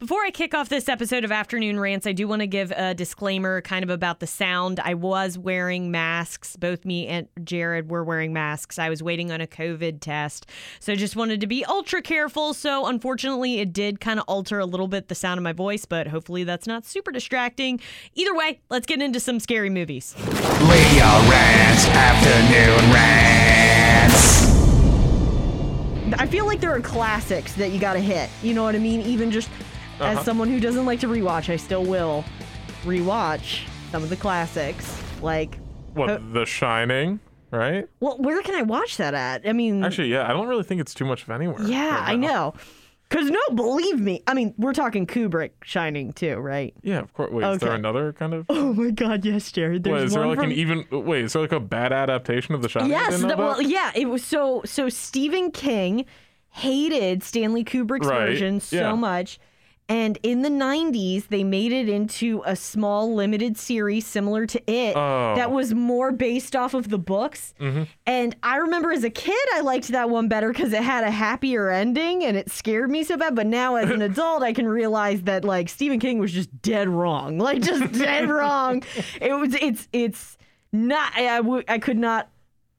Before I kick off this episode of Afternoon Rants, I do want to give a disclaimer kind of about the sound. I was wearing masks. Both me and Jared were wearing masks. I was waiting on a COVID test. So I just wanted to be ultra careful. So unfortunately, it did kind of alter a little bit the sound of my voice, but hopefully that's not super distracting. Either way, let's get into some scary movies. Leo Rants, Afternoon Rants. I feel like there are classics that you got to hit. You know what I mean? Even just Uh-huh. as someone who doesn't like to rewatch, I still will rewatch some of the classics. Like, What, Uh, The Shining, right? well, where can I watch that at? I mean, Actually, yeah, I don't really think it's too much of anywhere. yeah, right I know. Cause no, believe me. I mean, we're talking Kubrick Shining too, right? Yeah, of course. Wait, is there another kind of? Oh my God, yes, Jared. There's Wait, is there like from... an even? Wait, is there like a bad adaptation of The Shining? Yes, the, well, yeah. It was so so. Stephen King hated Stanley Kubrick's Right, version so yeah. much, and in the '90s they made it into a small limited series similar to it Oh. Mm-hmm. that was more based off of the books. And I remember as a kid I liked that one better because it had a happier ending and it scared me so bad. But now as an adult I can realize that like Stephen King was just dead wrong, like just dead wrong. It was it's it's not I, I, w- I could not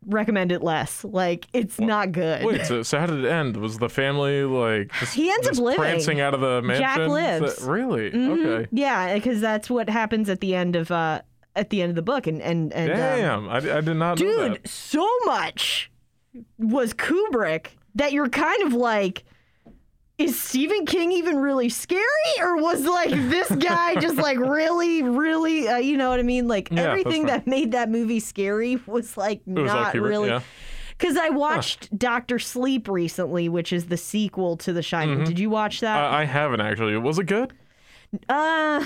recommend it less. Like it's not good. Wait, so, so how did it end? Was the family like just, He ends up living. prancing out of the mansion? Jack lives. that- really? Mhm. Okay. Yeah, because that's what happens at the end of uh at the end of the book and and and um, Damn, I, I did not dude, so much was Kubrick that you're kind of like. Is Stephen King even really scary, or was like this guy just like really, really, uh, you know what I mean? Like Yeah, everything that made that movie scary was like It was not really. yeah. Because I watched Doctor Sleep recently, which is the sequel to The Shining. Mm-hmm. Did you watch that? I, I haven't actually. Was it good? Uh,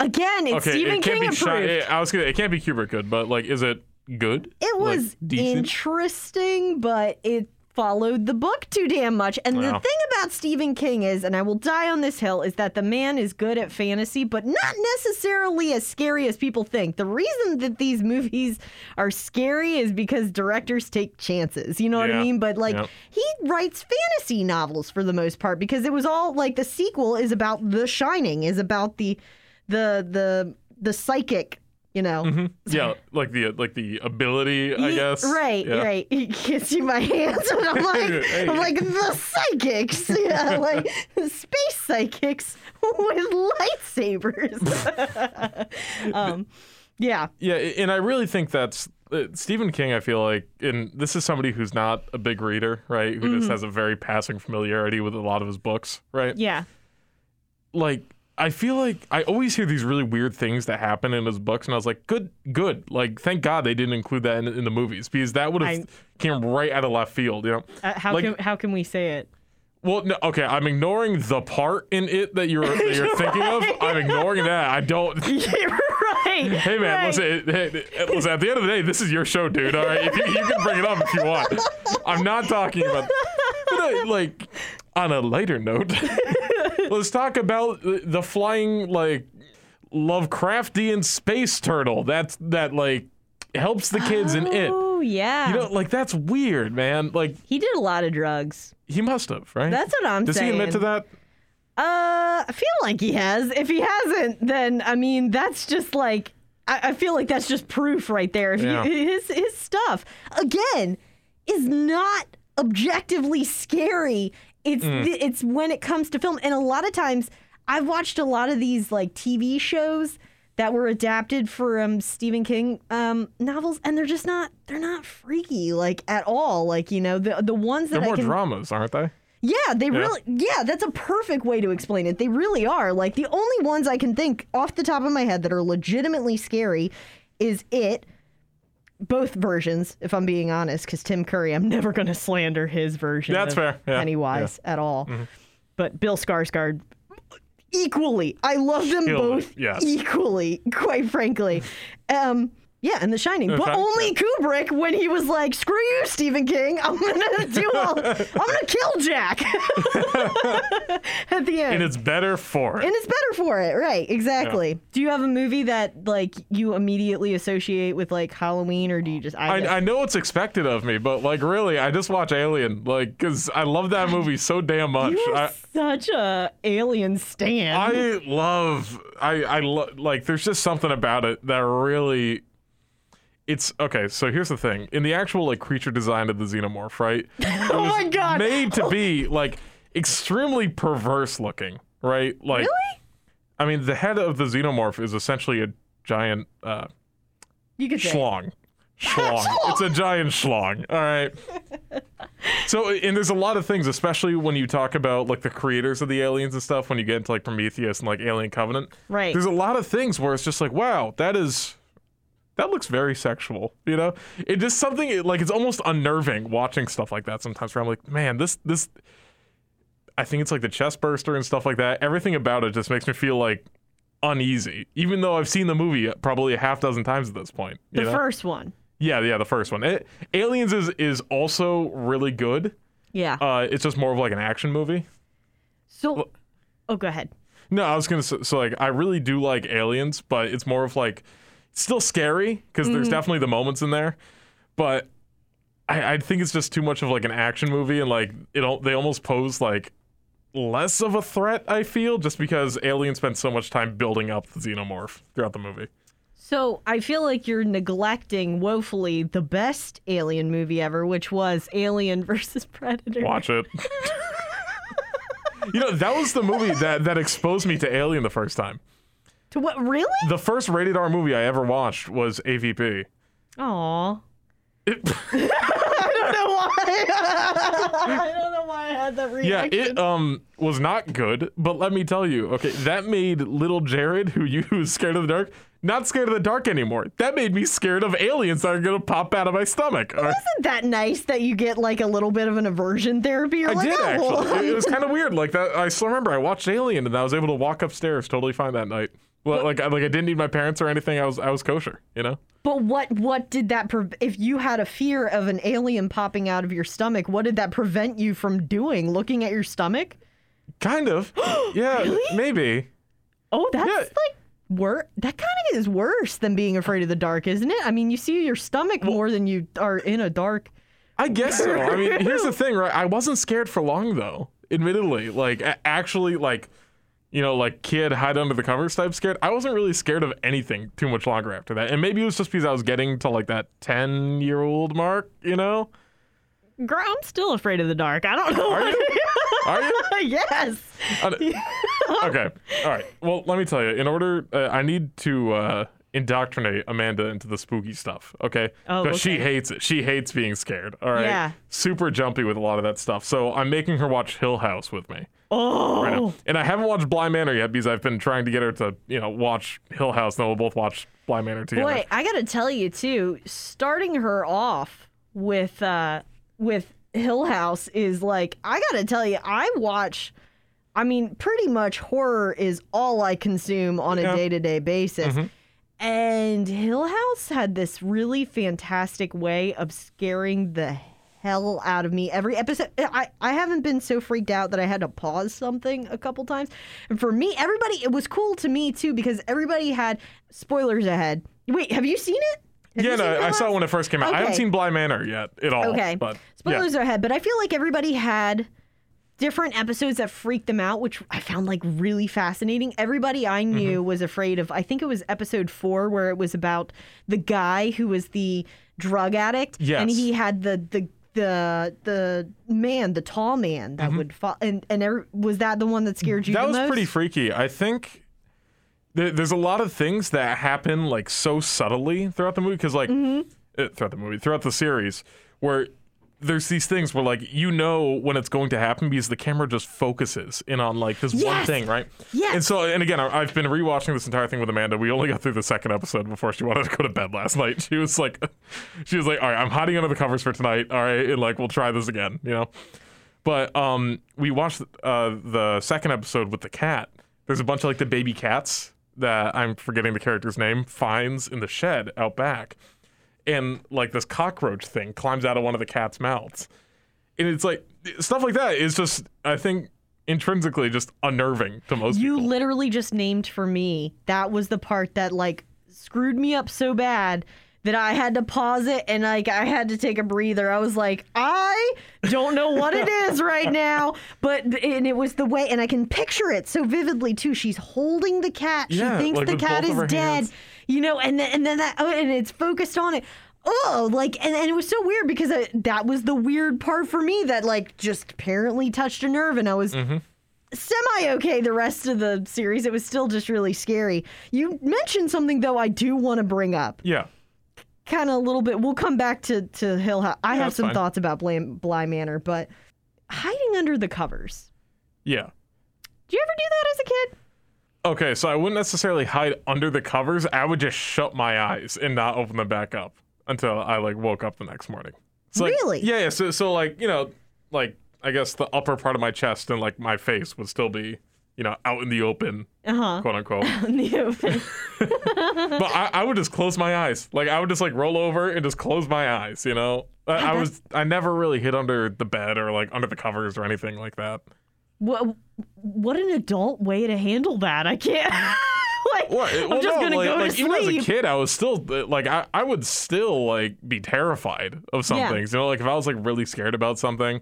again, it's okay, Stephen it King be. Shi- approved. I was gonna. It can't be Kubrick good, but like, is it good? it was decent. interesting, but it followed the book too damn much. And the thing about Stephen King is, and I will die on this hill, is that the man is good at fantasy, but not necessarily as scary as people think. The reason that these movies are scary is because directors take chances. You know what I mean? But like, he writes fantasy novels for the most part because it was all like the sequel is about The Shining, is about the the the the psychic. You know, Yeah, like the like the ability, I guess. Right, Yeah. right. He gives you my hands, and I'm like, Hey. I'm like the psychics, yeah, like space psychics with lightsabers. um, yeah, Yeah, and I really think that's uh, Stephen King. I feel like, and this is somebody who's not a big reader, right? Who Mm-hmm. just has a very passing familiarity with a lot of his books, right? yeah, Like, I feel like I always hear these really weird things that happen in his books, and I was like, good, good. Like, thank God they didn't include that in, in the movies because that would have came right out of left field, you know? uh, how Like- can how can we say it? Well, no, okay, I'm ignoring the part in it that you're that you're thinking of. I'm ignoring that. I don't. You're right. Hey man, right. listen, hey, listen. At the end of the day, this is your show, dude. All right, if you, you can bring it up if you want. I'm not talking about. But I, like, on a lighter note, let's talk about the- flying like Lovecraftian space turtle. That's that like helps the kids in it. Oh yeah, You know, like that's weird, man. Like he did a lot of drugs. he must have, right? That's what I'm Does saying. Does he admit to that? Uh, I feel like he has. If he hasn't, then I mean, that's just like I, I feel like that's just proof right there. If Yeah. you, his his stuff again is not objectively scary. It's Mm. the, it's when it comes to film, and a lot of times I've watched a lot of these like TV shows that were adapted from Stephen King um, novels, and they're just not they're not freaky like at all. Like you know the the ones that They're more can dramas, aren't they? yeah, they really yeah, that's a perfect way to explain it. They really are. Like the only ones I can think off the top of my head that are legitimately scary is it both versions, if I'm being honest, because Tim Curry, I'm never going to slander his version. That's of fair, yeah, Pennywise at all. But Bill Skarsgård, equally, I love them Killed both yes. equally, quite frankly. um, Yeah, and The Shining. But Shining, only Kubrick when he was like, "Screw you, Stephen King. I'm gonna do all. I'm gonna kill Jack." At the end. And it's better for it. And it's better for it, right? Exactly. Do you have a movie that like you immediately associate with like Halloween, or do you just? I, I, I know it's expected of me, but like really, I just watch Alien, like, cause I love that movie so damn much. you are I, such a alien stan. I love, I, I lo- like. There's just something about it that really. It's okay. So here's the thing: in the actual like creature design of the xenomorph, right? Oh my God. Made to be like extremely perverse looking, right? Like, really? I mean, the head of the xenomorph is essentially a giant uh, You could say. schlong. Schlong. it's a giant schlong. All right. So, and there's a lot of things, especially when you talk about like the creators of the aliens and stuff. When you get into like Prometheus and like Alien Covenant, Right. There's a lot of things where it's just like, wow, that is. That looks very sexual, you know. It just something like it's almost unnerving watching stuff like that sometimes. Where I'm like, man, this this. I think it's like the chest burster and stuff like that. Everything about it just makes me feel like uneasy, even though I've seen the movie probably a half dozen times at this point. The know? first one. Yeah, yeah, the first one. It, Aliens is is also really good. Yeah. Uh, it's just more of like an action movie. so. Oh, go ahead. No, I was gonna say, so like I really do like Aliens, but it's more of like it's still scary because there's mm-hmm. definitely the moments in there, but I, I think it's just too much of like an action movie and like it they almost pose like less of a threat. I feel just because Alien spent so much time building up the xenomorph throughout the movie. So I feel like you're neglecting woefully the best alien movie ever, which was Alien versus Predator. Watch it. you know that was the movie that that exposed me to Alien the first time. To what? Really? The first rated R movie I ever watched was AVP. Aw. It- I don't know why. I don't know why I had that reaction. yeah, it um was not good, but let me tell you, okay, that made little Jared, who you who's scared of the dark, not scared of the dark anymore. That made me scared of aliens that are gonna pop out of my stomach. Isn't that nice that you get like a little bit of an aversion therapy? I like, did oh, actually. It, it was kind of weird. Like that, I still remember I watched Alien and I was able to walk upstairs totally fine that night. Well, like I- like I didn't need my parents or anything. I was I was kosher, you know. But what what did that pre- if you had a fear of an alien popping out of your stomach, what did that prevent you from doing? Looking at your stomach? Kind of. Yeah, maybe. Oh, that's Yeah. like wor- that kind of is worse than being afraid of the dark, isn't it? I mean, you see your stomach more than you are in a dark. I guess so. I mean, here's the thing, right? I wasn't scared for long though. Admittedly, like actually, like you know, like kid hide under the covers type scared. I wasn't really scared of anything too much longer after that, and maybe it was just because I was getting to like that ten year old mark. You know? Girl, I'm still afraid of the dark. I don't know. Are you? Are you? yes. Okay. All right. Well, let me tell you. In order, uh, I need to uh, indoctrinate Amanda into the spooky stuff. Okay. Oh, Because she hates it. She hates being scared. All right. Yeah. Super jumpy with a lot of that stuff. So I'm making her watch Hill House with me. Oh. Right now. And I haven't watched Bly Manor yet because I've been trying to get her to, you know, watch Hill House. And then we'll both watch Bly Manor together. Boy, I gotta tell you too, starting her off with uh with Hill House is like I gotta tell you, I watch I mean, pretty much horror is all I consume on a Yeah. Mm-hmm. day to day basis. And Hill House had this really fantastic way of scaring the hell out of me every episode. I, I haven't been so freaked out that I had to pause something a couple times. And for me, everybody, it was cool to me too because everybody had spoilers ahead. Wait, have you seen it? Have yeah, no, I saw it when it first came out. I haven't seen Bly Manor yet at all. Okay. But Spoilers yeah. ahead, but I feel like everybody had different episodes that freaked them out, which I found like really fascinating. Everybody I Mm-hmm. knew was afraid of, I think it was episode four, where it was about the guy who was the drug addict. And he had the, the, the the man, the tall man that would fall, and and every, was that the one that scared you? Mm-hmm. That was most? pretty freaky. I think there, there's a lot of things that happen like so subtly throughout the movie because like Mm-hmm. uh, throughout the movie, throughout the series, where there's these things where like you know when it's going to happen because the camera just focuses in on like this one thing, right? Yes! And so and again, I've been rewatching this entire thing with Amanda. We only got through the second episode before she wanted to go to bed last night. She was like, she was like, all right, I'm hiding under the covers for tonight. All right, and like we'll try this again, you know. But um, we watched uh, the second episode with the cat. There's a bunch of like the baby cats that I'm forgetting the character's name finds in the shed out back, and like this cockroach thing climbs out of one of the cat's mouths, and it's like stuff like that is just I think intrinsically just unnerving to most people. You people. literally just named for me. That was the part that like screwed me up so bad that I had to pause it and like I had to take a breather. I was like, I don't know what it is right now, but and it was the way and I can picture it so vividly too. She's holding the cat. Yeah, she thinks like the cat is dead. hands. You know, and then and then that oh, and it's focused on it. Oh, like and, and it was so weird because I, that was the weird part for me that like just apparently touched a nerve and I was Mm-hmm. semi okay the rest of the series. It was still just really scary. You mentioned something though I do want to bring up. yeah. Kind of a little bit. We'll come back to to Hill House. I Yeah, have some fine. thoughts about Bly, Bly Manor, but hiding under the covers. Yeah. Do you ever do that as a kid? Okay, so I wouldn't necessarily hide under the covers. I would just shut my eyes and not open them back up until I like woke up the next morning. So, like, Really? Yeah, yeah. So, so like you know, like I guess the upper part of my chest and like my face would still be, you know, out in the open, Uh huh. quote unquote. In the open. but I, I would just close my eyes. Like I would just like roll over and just close my eyes. You know, I, I was I never really hid under the bed or like under the covers or anything like that. what what an adult way to handle that. I can't. like What? I'm just no, gonna like, go like to even as a kid, I was still uh, like I, I would still like be terrified of some Yeah. things. You know, like if I was like really scared about something,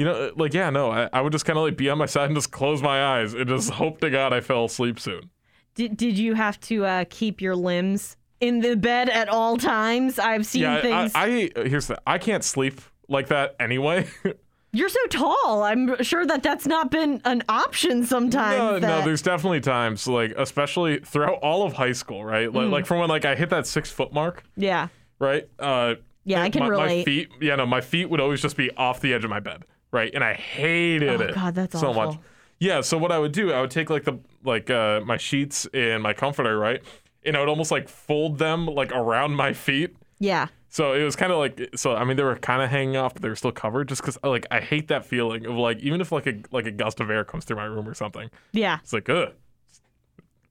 you know, uh, like yeah, no, I, I would just kind of like be on my side and just close my eyes and just hope to God I fell asleep soon. Did did you have to uh, keep your limbs in the bed at all times? I've seen Yeah, things. I, I here's the I can't sleep like that anyway. You're so tall. I'm sure that that's not been an option sometimes. no, no, there's definitely times like especially throughout all of high school, right? Like, Mm. like from when like I hit that six foot mark, yeah. right? Uh, Yeah, I can my, My feet, yeah, no, my feet would always just be off the edge of my bed, right? And I hated Oh, it. God, that's so much. Yeah, so what I would do, I would take like the like uh my sheets and my comforter, right? And I would almost like fold them like around my feet. Yeah. So it was kind of like so. I mean, they were kind of hanging off, but they were still covered. Just because, like, I hate that feeling of like, even if like a like a gust of air comes through my room or something, Yeah. it's like, ugh,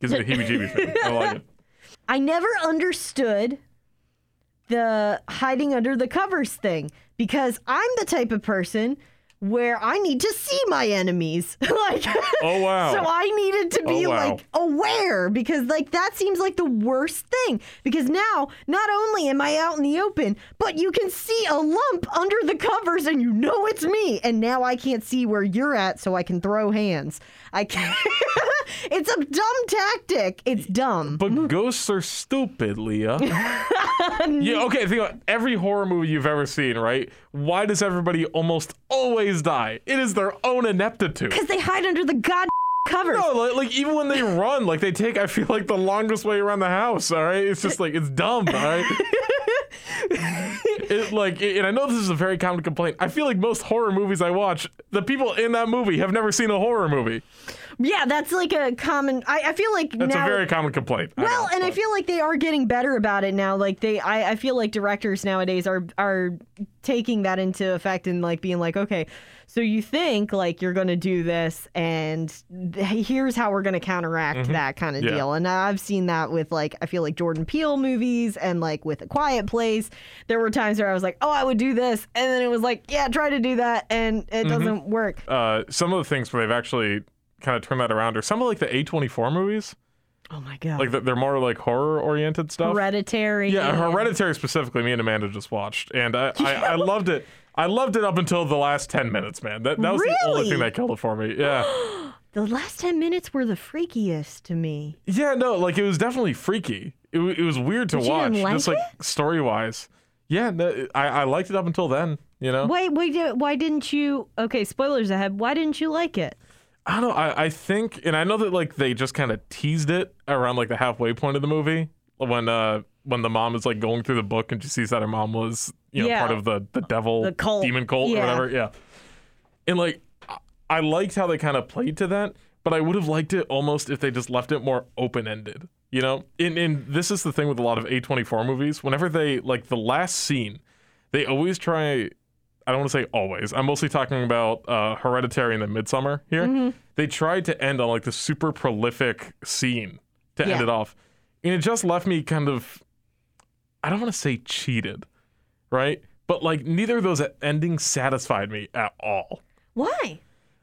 gives me the heebie-jeebies. I like it. I never understood the hiding under the covers thing because I'm the type of person where I need to see my enemies. like Oh wow. So I needed to be Oh, wow. like aware because like that seems like the worst thing because now not only am I out in the open, but you can see a lump under the covers and you know it's me and now I can't see where you're at so I can throw hands. I can't It's a dumb tactic. It's dumb. But ghosts are stupid, Leah. yeah, okay, think about every horror movie you've ever seen, right? Why does everybody almost always die? It is their own ineptitude. Because they hide under the god covers. No, like, like even when they run, like they take, I feel like the longest way around the house. All right, it's just like it's dumb. All right. it, like, and I know this is a very common complaint. I feel like most horror movies I watch, the people in that movie have never seen a horror movie. Yeah, that's like a common. I, I feel like That's now. a very common complaint. I well, know, and I but- feel like they are getting better about it now. Like they, I, I feel like directors nowadays are are taking that into effect and like being like, okay, so you think like you're gonna do this, and th- here's how we're gonna counteract that kind of Mm-hmm. Yeah. deal. And I've seen that with like I feel like Jordan Peele movies and like with A Quiet Place. There were times where I was like, oh, I would do this, and then it was like, yeah, try to do that, and it Mm-hmm. doesn't work. uh, some of the things where they've actually kind of turn that around or some of like the A24 movies. Oh my god. Like they're more like horror oriented stuff. Hereditary. Yeah, Hereditary specifically, me and Amanda just watched, and I, I, I loved it. I loved it up until the last ten minutes, man. That that was the only thing that killed it for me. Yeah, The last 10 minutes were the freakiest to me. yeah, no, like it was definitely freaky. It, it was weird to But watch, like just like story wise. Yeah, no, I, I liked it up until then. You know, Wait, wait, why didn't you? Okay, spoilers ahead. Why didn't you like it? I don't know. I, I think, and I know that like they just kind of teased it around like the halfway point of the movie when uh when the mom is like going through the book and she sees that her mom was you know Yeah. part of the the devil The cult. demon cult Yeah. or whatever. Yeah, and like I- I liked how they kind of played to that, but I would have liked it almost if they just left it more open ended. You know, and and this is the thing with a lot of A24 movies. Whenever they like the last scene, they always try. I don't want to say always. I'm mostly talking about uh, Hereditary and then Midsommar here. Mm-hmm. They tried to end on like the super prolific scene to end it off, and it just left me kind of, I don't want to say cheated, right? But like neither of those endings satisfied me at all. Why?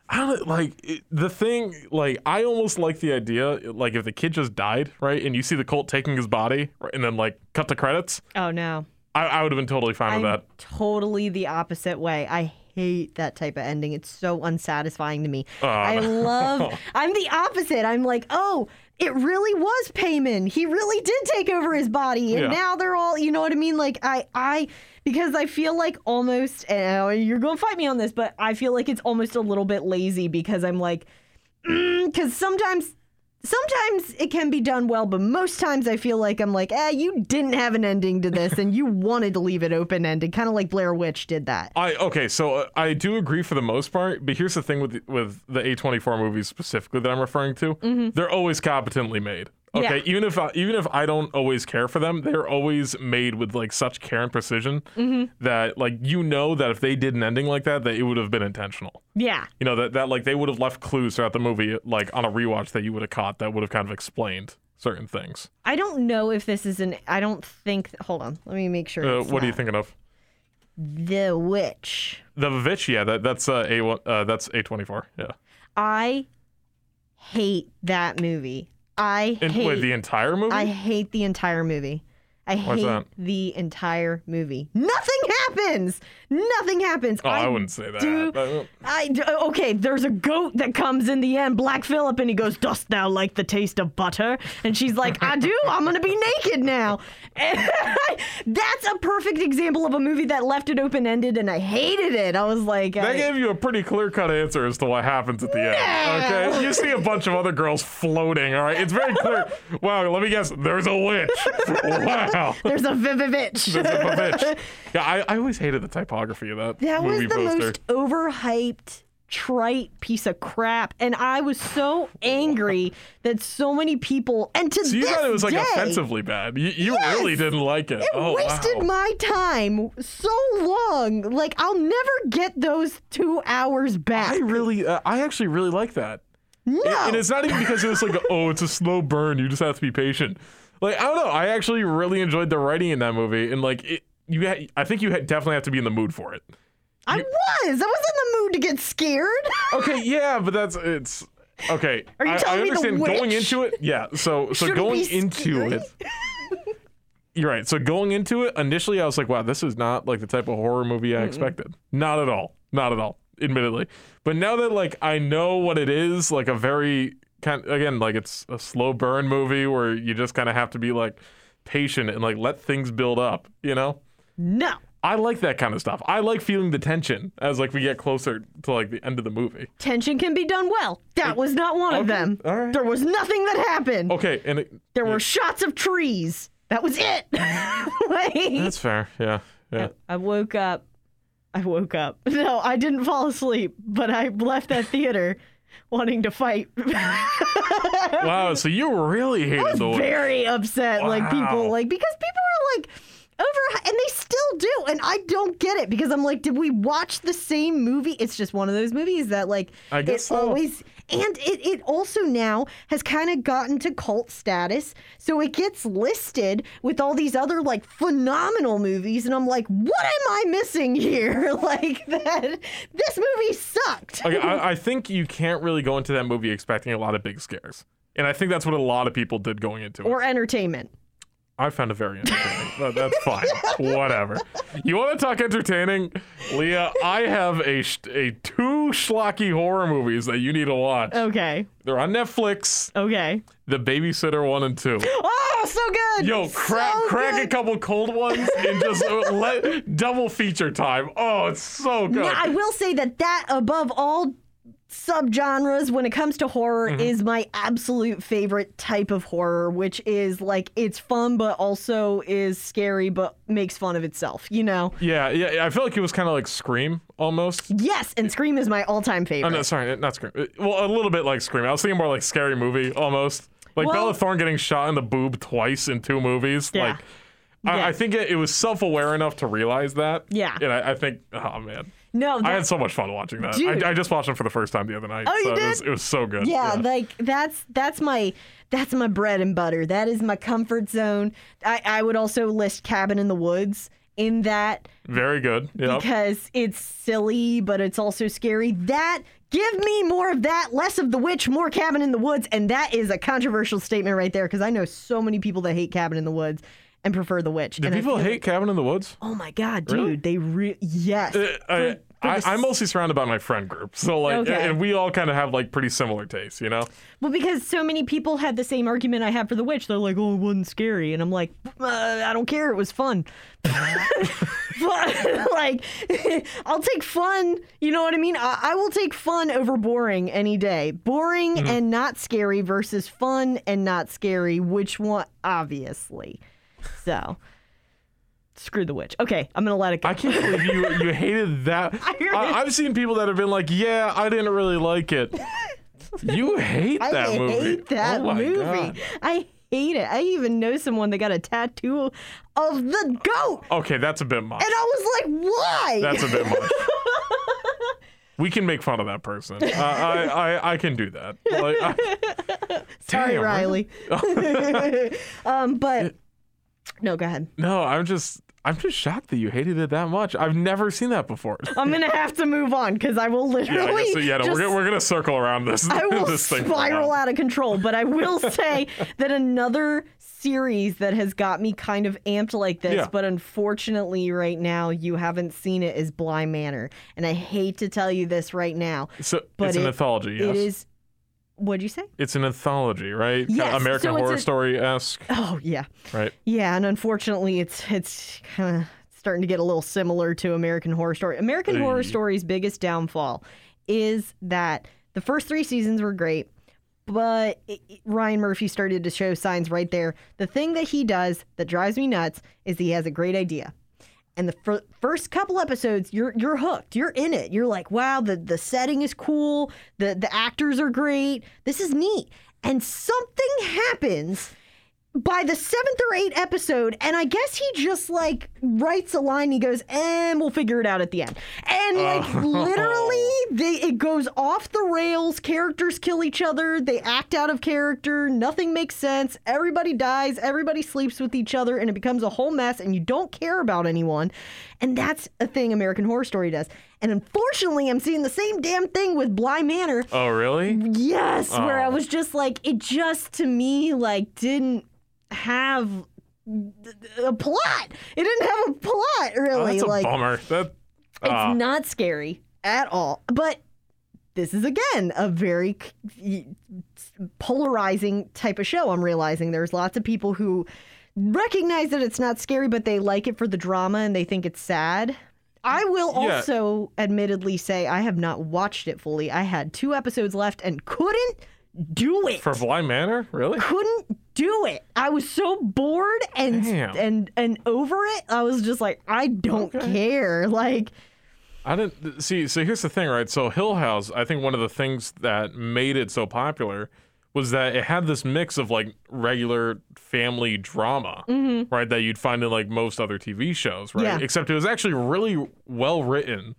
I don't like it, the thing. Like I almost like the idea, like if the kid just died, right, and you see the cult taking his body, right, and then like cut the credits. Oh no. I, I would have been totally fine I'm with that. totally the opposite way. I hate that type of ending. It's so unsatisfying to me. Oh, I no. love. I'm the opposite. I'm like, oh, it really was Paimon. He really did take over his body, and Yeah. now they're all. You know what I mean? Like I, I, because I feel like almost. And you're gonna fight me on this, but I feel like it's almost a little bit lazy because I'm like, mm, because sometimes. Sometimes it can be done well, but most times I feel like I'm like, eh, you didn't have an ending to this and you wanted to leave it open ended, kind of like Blair Witch did that. I okay, so uh, I do agree for the most part, but here's the thing with the, with the A24 movies specifically that I'm referring to. They're always competently made. Okay, Yeah. even if I, even if I don't always care for them, they're always made with like such care and precision that like you know that if they did an ending like that, that it would have been intentional. Yeah. You know that that like they would have left clues throughout the movie, like on a rewatch that you would have caught that would have kind of explained certain things. I don't know if this is an. I don't think. Hold on. Let me make sure. Uh, what are you thinking of? The Witch. The Witch, yeah, that that's uh, a one, uh, that's A24, yeah. I hate that movie. I And hate. wait, the entire movie? I hate the entire movie. I hate that? the entire movie. Nothing happens. Nothing happens. oh, I, wouldn't say that. do- I okay. There's a goat that comes in the end, Black Phillip, and he goes, "Dost thou like the taste of butter?" And she's like, "I do. I'm gonna be naked now." And that's a perfect example of a movie that left it open ended, and I hated it. I was like, That I- gave you a pretty clear cut answer as to what happens at the end. Okay. You see a bunch of other girls floating, all right? It's very clear. Wow, let me guess. There's a witch. Wow. "There's a Vivivitch." There's a bitch. Yeah, I, I always hated the typography of that, That was the poster. most overhyped, trite piece of crap, and I was so angry that so many people and to so you thought it was like day, offensively bad. You, you Yes! really didn't like it. It oh, wasted wow. my time so long. Like I'll never get those two hours back. I really, uh, I actually really like that. no. And, and it's not even because it was like, oh, it's a slow burn. You just have to be patient. Like I don't know. I actually really enjoyed the writing in that movie, and like it, you, ha- I think you ha- definitely have to be in the mood for it. I was. I was in the mood to get scared. Okay, yeah, but that's it's okay. Are you I, telling I me the understand going witch into it. Yeah, so so shouldn't going into it. You're right. So going into it, initially I was like, wow, this is not like the type of horror movie I expected. Not at all. Not at all. Admittedly. But now that like I know what it is, like a very kind again, like it's a slow burn movie where you just kind of have to be like patient and like let things build up, you know? no. I like that kind of stuff. I like feeling the tension as like we get closer to like the end of the movie. Tension can be done well. That was not one of them. all right. There was nothing that happened. Okay, and it, There were shots of trees. That was it. Like- That's fair. Yeah. Yeah. I woke up. I woke up. No, I didn't fall asleep, but I left that theater wanting to fight. Wow. So you really hated the. Very upset. Like people, like because people are like over, and they still do, and I don't get it because I'm like, did we watch the same movie? It's just one of those movies that like I guess it so. always. And it, it also now has kind of gotten to cult status. So it gets listed with all these other like phenomenal movies. And I'm like, what am I missing here? like that, this movie sucked. Okay, I, I think you can't really go into that movie expecting a lot of big scares. And I think that's what a lot of people did going into it. Or entertainment. I found it very entertaining. But that's fine. Whatever. You want to talk entertaining? Leah, I have a, sh- a two schlocky horror movies that you need to watch. Okay. They're on Netflix. Okay. The Babysitter 1 and 2. Oh, so good. Yo, crack So crack a couple cold ones and just uh, let double feature time. Oh, it's so good. Now, I will say that that above all subgenres when it comes to horror Mm-hmm. is my absolute favorite type of horror which is like it's fun but also is scary but makes fun of itself you know yeah, yeah. I feel like it was kind of like Scream almost. yes and scream is my all-time favorite Oh, no, sorry, not Scream. Uh, Well, a little bit like Scream. I was thinking more like Scary Movie almost. Like Well- Bella Thorne getting shot in the boob twice in two movies. Yeah. Like, I, I think it, it was self aware enough to realize that. Yeah. And I, I think, oh man. No, I had so much fun watching that. I, I just watched them for the first time the other night. Oh, you so It was, did? it was so good. yeah, like that's that's my that's my bread and butter. That is my comfort zone. I, I would also list Cabin in the Woods in that Very good. Yep. because it's silly, but it's also scary. That give me more of that, less of the witch, more Cabin in the Woods, and that is a controversial statement right there because I know so many people that hate Cabin in the Woods and prefer the witch. Do and people hate like- Cabin in the Woods? oh my god, dude! Really? They re- yes. Uh, I, I, I'm mostly surrounded by my friend group, so like, Okay. and we all kind of have like pretty similar tastes, you know. Well, because so many people had the same argument I had for the witch. They're like, "Oh, it wasn't scary," and I'm like, uh, "I don't care. It was fun." But, like, I'll take fun. You know what I mean? I, I will take fun over boring any day. Boring Mm-hmm. and not scary versus fun and not scary. Which one? Obviously. So, screw the witch. Okay, I'm gonna let it go. I can't believe you you hated that. heard I, I've seen people that have been like, "Yeah, I didn't really like it." You hate I that movie. hate that oh movie. God. I hate it. I even know someone that got a tattoo of the goat. Okay, that's a bit much. And I was like, why? That's a bit much. we can make fun of that person. Uh, I, I I can do that. Like, I, Sorry, Damn, Riley. um, but no, go ahead. no, I'm just I'm just shocked that you hated it that much. I've never seen that before. I'm gonna have to move on because I will Yeah, literally yeah. No, just, we're, gonna, we're gonna circle around this. I will this spiral out of control. But I will say that another series that has got me kind of amped like this, Yeah. but unfortunately right now you haven't seen it is Bly Manor, and I hate to tell you this right now, So but it's an it- anthology. Yes, it is. What'd you say? It's an anthology, right? Yes, American so Horror a- Story esque, Oh yeah. right? Yeah, and unfortunately, it's it's kind of starting to get a little similar to American Horror Story. American Horror Story's biggest downfall is that the first three seasons were great, but it, it- Ryan Murphy started to show signs right there. The thing that he does that drives me nuts is he has a great idea. And the fir- first couple episodes, you're you're hooked. You're in it. You're like, wow, the the setting is cool. The the actors are great. This is neat. And something happens by the seventh or eighth episode, and I guess he just like writes a line. He goes, "And we'll figure it out at the end." And like oh. literally, they it goes off the rails. Characters kill each other. They act out of character. Nothing makes sense. Everybody dies. Everybody sleeps with each other, and it becomes a whole mess. And you don't care about anyone. And that's a thing American Horror Story does. And unfortunately, I'm seeing the same damn thing with Bly Manor. Oh, really? Yes, where I Oh. was just like, it just to me like didn't have a plot. It didn't have a plot Oh, really. that's a like bummer. That. it's ah. not scary at all. But this is again a very polarizing type of show. I'm realizing there's lots of people who recognize that it's not scary, but they like it for the drama and they think it's sad. I will Yeah. also admittedly say I have not watched it fully. I had two episodes left and couldn't do it For Bly Manor, really? couldn't do it. I was so bored and Damn. and and over it. I was just like, I don't care. Like, I didn't see. So here's the thing, right? So Hill House, I think one of the things that made it so popular was that it had this mix of like regular family drama, right? That you'd find in like most other TV shows, right? Mm-hmm. Yeah. Except it was actually really well written.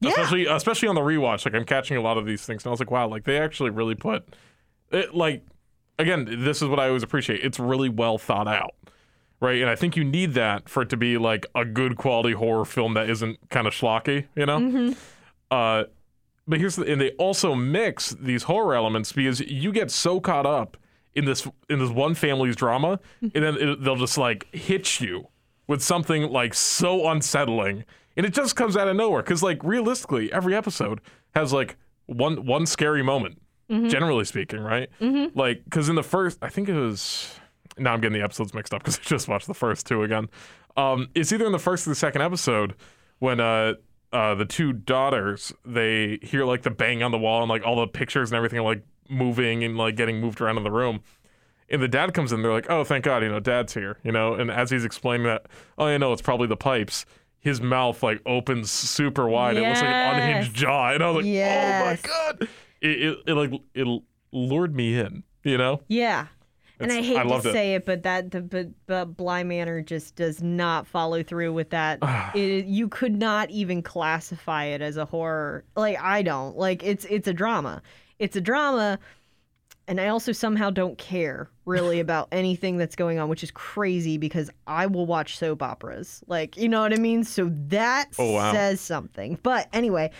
Yeah. Especially, especially on the rewatch. Like I'm catching a lot of these things, and I was like, wow, like they actually really put it. Like again, this is what I always appreciate. It's really well thought out. Right, and I think you need that for it to be like a good quality horror film that isn't kind of schlocky, you know. Mm-hmm. Uh, but here's the, and they also mix these horror elements because you get so caught up in this in this one family's drama, and then it, they'll just like hit you with something like so unsettling, and it just comes out of nowhere. Because like realistically, every episode has like one one scary moment, generally speaking, right? Like because in the first, I think it was. Now I'm getting the episodes mixed up because I just watched the first two again. Um, it's either in the first or the second episode when uh, uh, the two daughters they hear like the bang on the wall and like all the pictures and everything are like moving and like getting moved around in the room. And the dad comes in, they're like, "Oh, thank God, you know, Dad's here," you know. And as he's explaining that, oh, you know, it's probably the pipes. His mouth like opens super wide. It looks like an unhinged jaw, and I was like, Yes. "Oh my God!" It, it, it like it lured me in, you know. yeah. And I hate I to loved it. say it, but that the but, but Bly Manor just does not follow through with that. it, you could not even classify it as a horror. Like I don't. Like it's it's a drama. It's a drama, and I also somehow don't care really about anything that's going on, which is crazy because I will watch soap operas. Like you know what I mean. So that Oh, wow. says something. But anyway,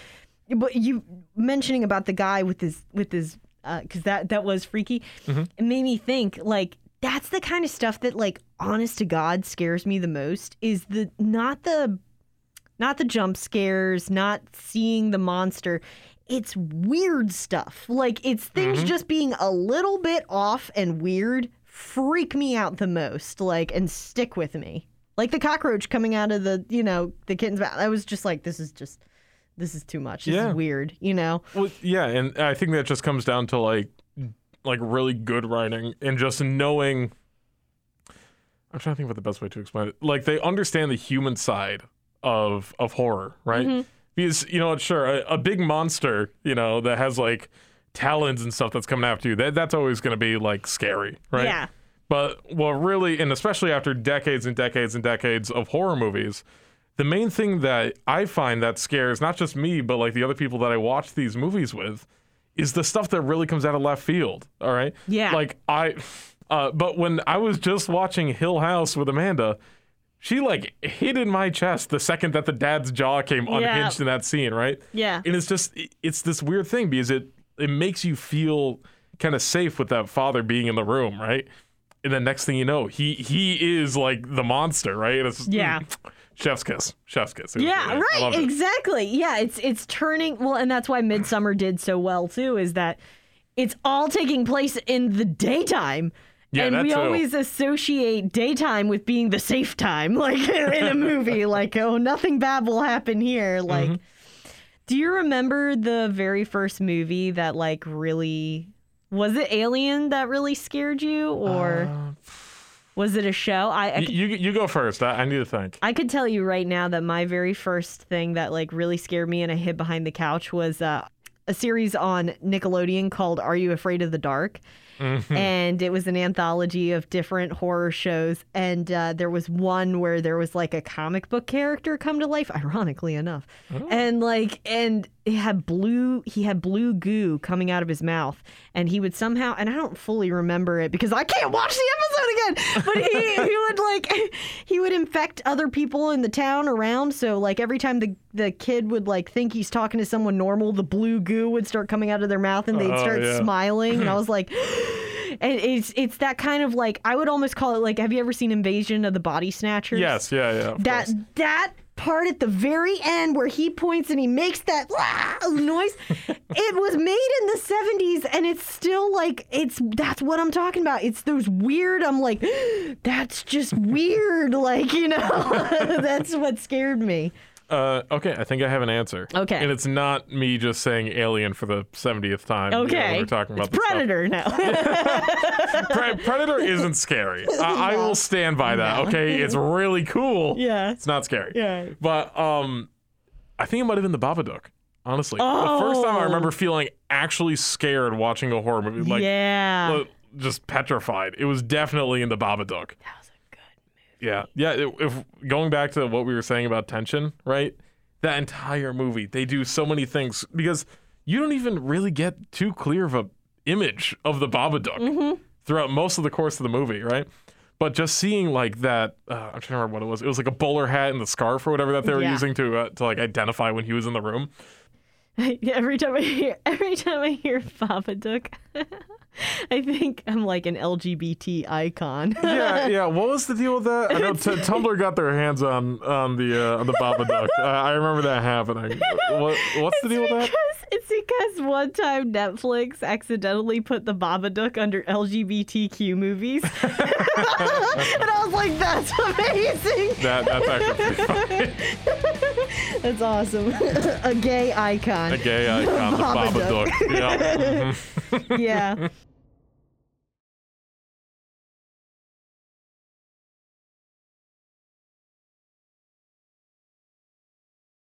but you mentioning about the guy with his with his because that that was freaky. Mm-hmm. It made me think like that's the kind of stuff that like honest to God scares me the most is the not the not the jump scares, not seeing the monster. It's weird stuff. Like it's things Mm-hmm. just being a little bit off and weird freak me out the most. Like and stick with me. Like the cockroach coming out of the you know the kitten's mouth. I was just like this is just this is too much. This Yeah. is weird. You know. Well, yeah, and I think that just comes down to like like really good writing and just knowing I'm trying to think of the best way to explain it. Like they understand the human side of of horror, right? Mm-hmm. Because you know, sure, a, a big monster, you know, that has like talons and stuff that's coming after you, that that's always going to be like scary, right? Yeah. But well, really, and especially after decades and decades and decades of horror movies, the main thing that I find that scares not just me, but like the other people that I watch these movies with, is the stuff that really comes out of left field. All right. Yeah. Like I, uh, but when I was just watching Hill House with Amanda, she like hit in my chest the second that the dad's jaw came unhinged in that scene, right? Yeah. And it's just it's this weird thing because it it makes you feel kind of safe with that father being in the room, right? And then next thing you know, he he is like the monster, right? Yeah. Chef's kiss, chef's kiss. It Yeah. Right. Exactly. Yeah, it's it's turning well, and that's why Midsommar did so well too. Is that it's all taking place in the daytime. Yeah, and we always associate daytime with being the safe time, like in a movie. like, oh, nothing bad will happen here. Like, Mm-hmm. do you remember the very first movie that like really was it Alien that really scared you, or Uh, was it a show? I, I Y- you you go first. I, I need to think. I could tell you right now that my very first thing that like really scared me and I hid behind the couch was uh, a series on Nickelodeon called Are You Afraid of the Dark? And it was an anthology of different horror shows. And uh, there was one where there was like a comic book character come to life, ironically enough. And like, and he had blue, he had blue goo coming out of his mouth. And he would somehow, and I don't fully remember it because I can't watch the episode again, but he, he would like, he would infect other people in the town around. So like every time the, the kid would like think he's talking to someone normal, the blue goo would start coming out of their mouth and they'd Oh, start yeah. smiling. And I was like, and it's it's that kind of like I would almost call it like have you ever seen Invasion of the Body Snatchers? Yes, yeah, yeah. That course. that part at the very end where he points and he makes that ah, noise, it was made in the 70s and it's still like it's that's what I'm talking about. It's those weird I'm like that's just weird like, you know. that's what scared me. Uh, okay, I think I have an answer. Okay. and it's not me just saying Alien for the seventieth time. you know, Okay. we're talking about it's this stuff. Predator now. Pre- Predator isn't scary. I, I will stand by that. Okay, it's really cool. Yeah. it's not scary. Yeah. but um, I think it might have been the Babadook. Honestly, the first time I Oh. remember feeling actually scared watching a horror movie, like yeah. just petrified. It was definitely in the Babadook. that was a good Yeah, yeah. If, if going back to what we were saying about tension, right? That entire movie, they do so many things because you don't even really get too clear of a image of the Babadook throughout most of the course of the movie, right? But just seeing like that, uh, I'm trying to remember what it was. It was like a bowler hat and the scarf or whatever that they were Yeah. using to uh, to like identify when he was in the room. every time I hear every time I hear Babadook, I think I'm like an LGBT icon. Yeah, yeah. What was the deal with that? I know t- Tumblr got their hands on on the uh, on the Babadook. uh, I remember that happening. What, what's the deal with that? Because, it's because one time Netflix accidentally put the Babadook under LGBTQ movies. and I was like, that's amazing. That that's actually funny. That's awesome. a gay icon. A gay icon, the Babadook. Babadook. Yeah. yeah.